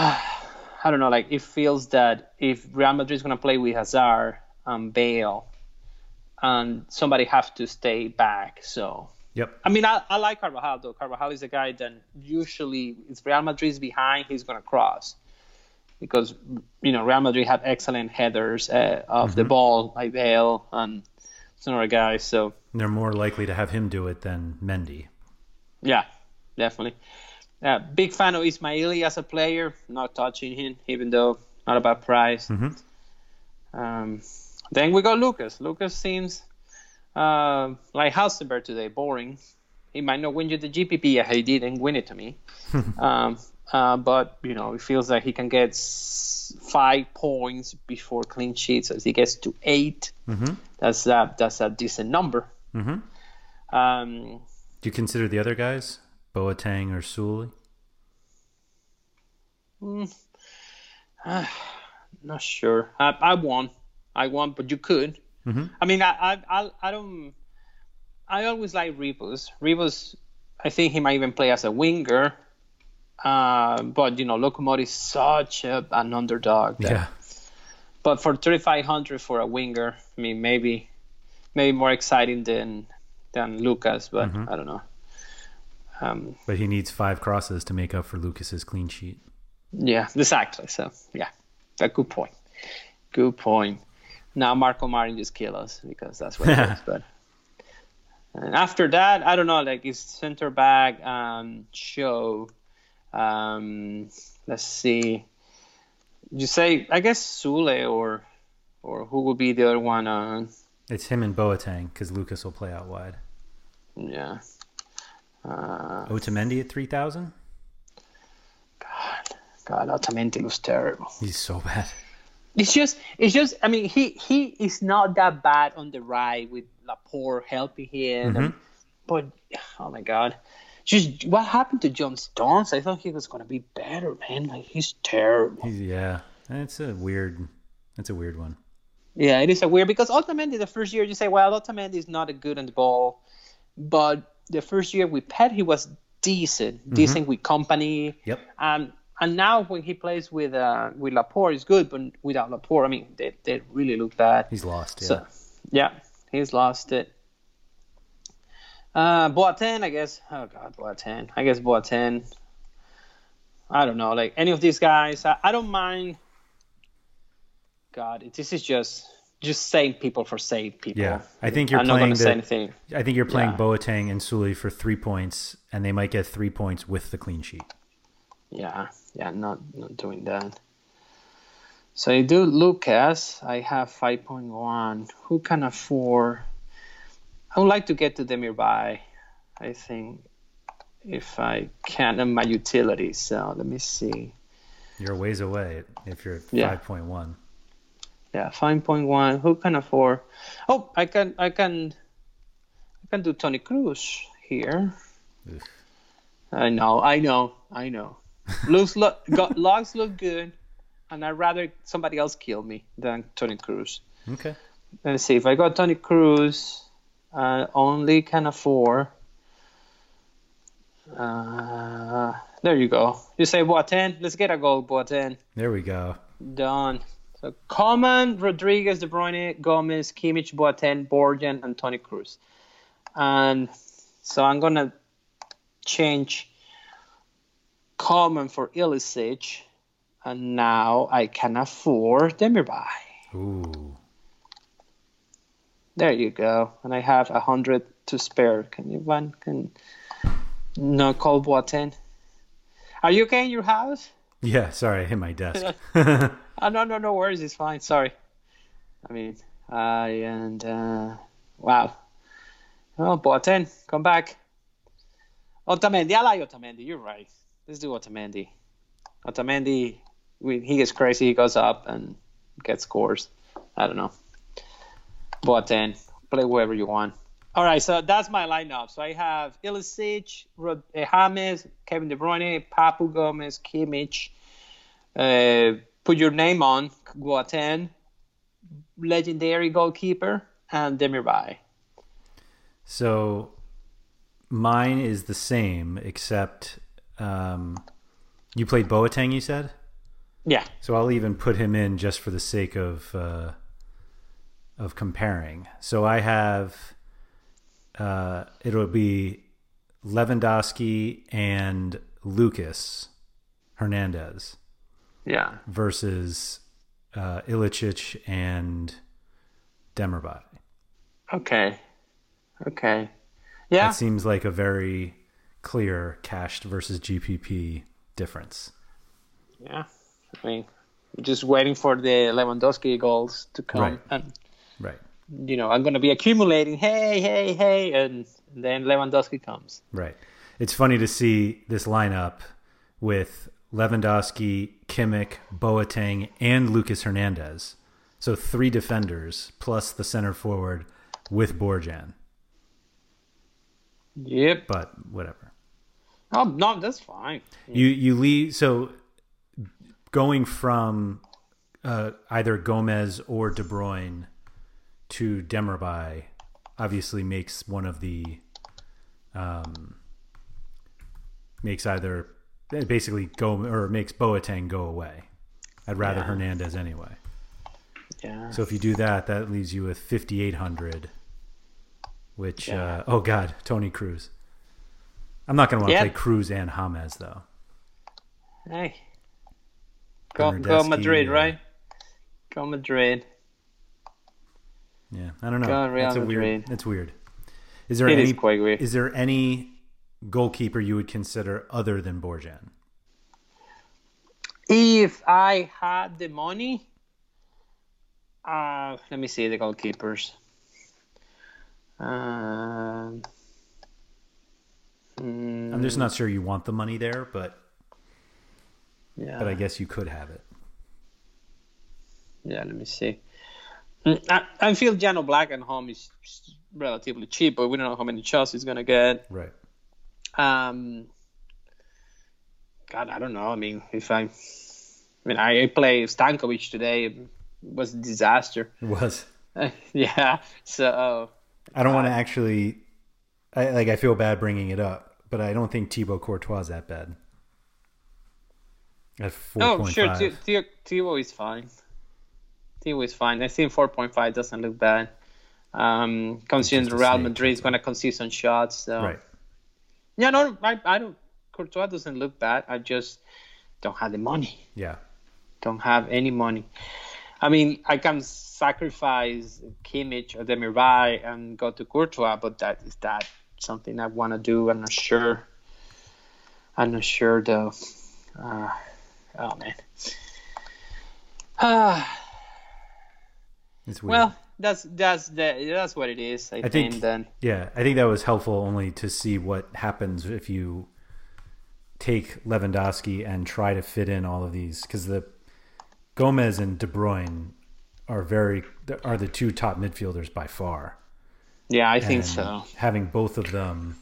I don't know, like it feels that if Real Madrid is gonna play with Hazard and Bale, and somebody have to stay back, so.
Yep.
I mean, I, I like Carvajal though. Carvajal is a guy that usually, if Real Madrid's behind, he's gonna cross, because you know Real Madrid have excellent headers uh, of the ball, like Bale and some other guys. So
They're more likely to have him do it than Mendy.
yeah, definitely. Uh, big fan of Ismaili as a player. Not touching him, even though not a bad price. Um, then we got Lucas. Lucas seems uh, like Halstenberg today, boring. He might not win you the GPP. Yeah, he didn't win it to me. um, uh, but you know, it feels like he can get five points before clean sheets. As he gets to 8 that's a, that's a decent number.
Mhm.
Um,
Do you consider the other guys, Boateng or Sule? Hmm.
Ah, not sure. I, I won. I won, but you could. Mm-hmm. I mean, I, I, I, I don't. I always like Rybus. Rybus, I think he might even play as a winger. Uh, but you know, Lokomotiv is such a, an underdog. that-
Yeah.
But for 3,500 for a winger, I mean, maybe, maybe more exciting than than Lucas. But mm-hmm. I don't know. Um,
But he needs five crosses to make up for Lucas's clean sheet.
Yeah, exactly. So yeah, a good point. Good point. Now Marko Marin just kill us because that's what it is. But and after that, I don't know. Like his center back um, show. Um, let's see. You say I guess Sule or or who would be the other one? Uh,
It's him and Boateng because Lucas will play out wide.
yeah. Uh,
Otamendi at 3,000?
God, God, Otamendi was terrible.
He's so bad.
It's just, it's just. I mean, he he is not that bad on the right with Laporte helping him, and, but oh my god, just what happened to John Stones? I thought he was gonna be better, man. Like he's terrible.
He's, yeah. It's a weird, it's a weird one.
Yeah, it is a weird because Otamendi the first year you say, well, Otamendi is not a good on the ball, but the first year with Pep he was decent, decent with company.
Yep.
Um, and now when he plays with uh, with Laporte, it's good, but without Laporte, I mean, they, they really look bad.
He's lost. Yeah.
So, yeah, he's lost it. Uh, Boateng, I guess. Oh God, Boateng. I guess Boateng. I don't know, like any of these guys. I, I don't mind. God, this is just just saying people for save people.
Yeah, I think you're
I'm
playing
to
the-
say anything.
I think you're playing
Yeah.
Boateng and Sule for three points, and they might get three points with the clean sheet.
Yeah, yeah, not not doing that. So you do Lucas. I have five point one. Who can afford? I would like to get to Demirbay. I think if I can on my utility. So let me see.
You're a ways away if you're
Yeah.
five point one.
Yeah, five point one. Who can afford? Oh, I can, I can, I can do Toni Kroos here.
Oof.
I know, I know, I know. Looks look, got, logs look good, and I'd rather somebody else kill me than Toni Kroos.
Okay.
Let's see if I got Toni Kroos, uh, only can afford. Uh, there you go. You say Boateng. Let's get a goal, Boateng.
There we go.
Done. Coman, Rodriguez, De Bruyne, Gomez, Kimmich, Boateng, Borjan, and Toni Kroos. And so I'm gonna change Coman for Ilicic, and now I can afford Demirbay.
Ooh.
There you go. And I have a hundred to spare. Can you one can no call Boateng? Are you okay in your house?
Yeah. Sorry, I hit my desk.
Oh, no, no, no worries. It's fine. Sorry. I mean, I and uh, wow. Oh, Boateng, come back. Otamendi, I like Otamendi. You're right. Let's do Otamendi. Otamendi, we, he gets crazy. He goes up and gets scores. I don't know. Boateng, play whoever you want. All right, so that's my lineup. So I have Ilicic, uh, James, Kevin De Bruyne, Papu Gomez, Kimmich. Uh, put your name on Boateng, legendary goalkeeper, and Demirbay.
So mine is the same, except um, you played Boateng. You said.
Yeah,
So I'll even put him in just for the sake of uh, of comparing. So I have uh, it'll be Lewandowski and Lucas Hernandez
yeah,
versus uh, Ilicic and Demirbay.
okay, okay, yeah,
That seems like a very clear cashed versus GPP difference.
yeah. I mean, just waiting for the Lewandowski goals to come,
Right.
and
Right.
You know I'm gonna be accumulating. Hey, hey, hey, and then Lewandowski comes.
Right. It's funny to see this lineup with Lewandowski, Kimmich, Boateng, and Lucas Hernandez. So three defenders plus the center forward with Borjan.
Yep.
But whatever.
Oh no, that's fine.
You you leave so going from uh, either Gomez or De Bruyne to Demirbay obviously makes one of the um, makes either it basically go or makes Boateng go away. I'd rather
Yeah.
Hernandez anyway.
Yeah.
So if you do that, that leaves you with fifty eight hundred. Which
Yeah.
uh, oh god, Toni Kroos. I'm not going to want to
Yeah.
play Kroos and James though.
Hey. Go, go Madrid, right? Go Madrid.
Yeah, I don't know.
Real
That's a weird. It's weird. Is there
It
any?
is quite weird.
Is there any goalkeeper you would consider other than Borjan?
If I had the money, uh, let me see the goalkeepers. Um, mm,
I'm just not sure you want the money there, but
yeah,
but I guess you could have it.
yeah. Let me see. Mm, I, I feel Jan Oblak at home is relatively cheap, but we don't know how many shots he's gonna get.
Right.
Um, God, I don't know. I mean, if I, I mean, I, play Stankovic today. It was a disaster.
It was.
yeah. So
I don't want to actually. I like. I feel bad bringing it up, but I don't think Thibaut Courtois is that bad. At 4.5.
Oh, sure. Thibaut is fine. Thibaut is fine. I think 4.5 doesn't look bad. Um, considering Real Madrid is going to concede some shots. So.
Right.
Yeah, no, I, I don't. Courtois doesn't look bad. I just don't have the money.
Yeah.
Don't have any money. I mean, I can sacrifice Kimmich or Demirbay and go to Courtois, but that is that something I want to do? I'm not sure. I'm not sure though. Uh, oh man. Ah.
It's weird.
Well, that's that's the, that's what it is. I,
I think.
then.
Yeah, I think that was helpful only to see what happens if you take Lewandowski and try to fit in all of these because the Gomez and De Bruyne are very are the two top midfielders by far.
Yeah, I think so.
Having both of them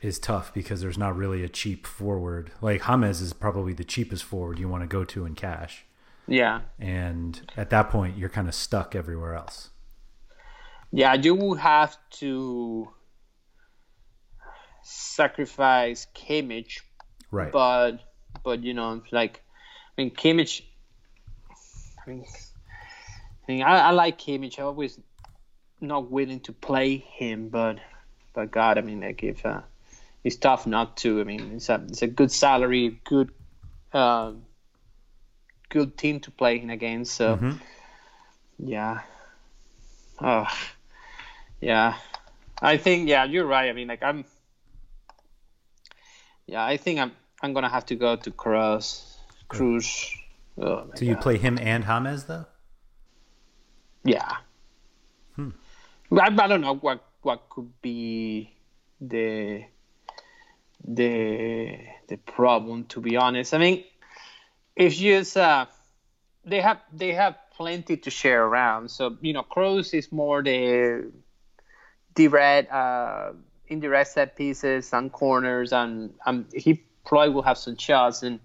is tough because there's not really a cheap forward. Like James is probably the cheapest forward you want to go to in cash.
Yeah,
And at that point, you're kind of stuck everywhere else.
yeah, you will have to sacrifice Kimmich,
Right.
but but you know, like I mean, Kimmich. I mean, I, mean, I, I like Kimmich. I always not willing to play him, but but God, I mean, like if uh, it's tough not to. I mean, it's a it's a good salary, good uh, good team to play in against. So
Mhm.
yeah, oh yeah, I think yeah, you're right. I mean, like I'm yeah, I think I'm I'm gonna have to go to Kroos. Kroos. Oh,
so you
God.
play him and James though?
Yeah.
Hmm.
I, I don't know what what could be the the the problem to be honest. I mean, it's just uh, they have they have plenty to share around. So you know, Kroos is more the direct uh, indirect set pieces and corners, and um, he probably will have some shots. And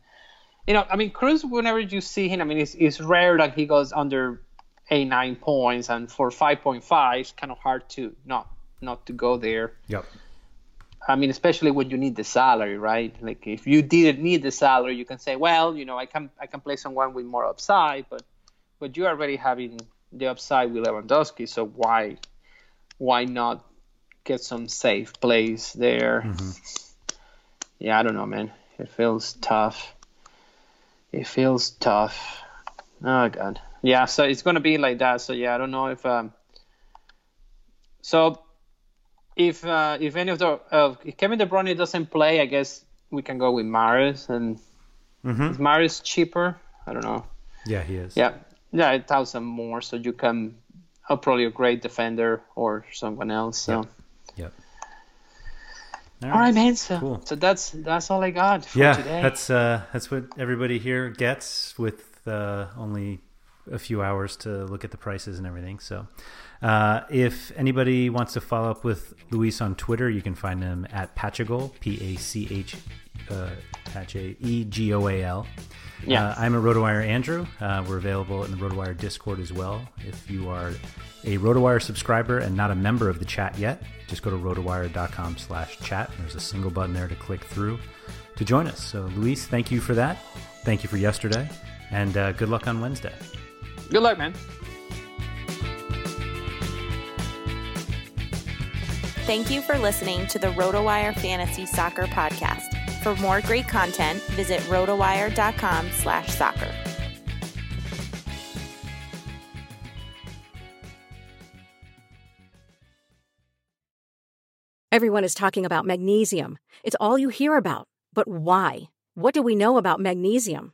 you know, I mean, Kroos. Whenever you see him, I mean, it's, it's rare that he goes under a nine points, and for five point five, it's kind of hard to not not to go there.
Yep.
I mean, especially when you need the salary, right? Like if you didn't need the salary, you can say, well, you know, I can I can play someone with more upside, but but you're already having the upside with Lewandowski, so why why not get some safe plays there? Yeah, I don't know, man. It feels tough. It feels tough. Oh god. Yeah, so it's gonna be like that. So yeah, I don't know if um. So if uh, if any of the uh, if Kevin De Bruyne doesn't play, I guess we can go with Mahrez and
Mhm.
is Mahrez cheaper? I don't know.
Yeah, he is.
Yeah, yeah, a thousand more, so you can uh, probably a great defender or someone else. So
Yep.
all right, man. So
Cool.
so that's that's all I got for
yeah,
today.
that's uh, that's what everybody here gets with uh, only a few hours to look at the prices and everything. So, uh, if anybody wants to follow up with Luis on Twitter, you can find him at Patchagol, P A C H uh, Patch A E G O A L.
Yeah.
Uh, I'm a RotoWire Andrew. Uh, we're available in the RotoWire Discord as well. If you are a RotoWire subscriber and not a member of the chat yet, just go to rotowire.com slash chat. There's a single button there to click through to join us. So, Luis, thank you for that. Thank you for yesterday. And uh, good luck on Wednesday.
Good luck, man.
Thank you for listening to the RotoWire Fantasy Soccer Podcast. For more great content, visit rotowire.com slash soccer.
Everyone is talking about magnesium. It's all you hear about. But why? What do we know about magnesium?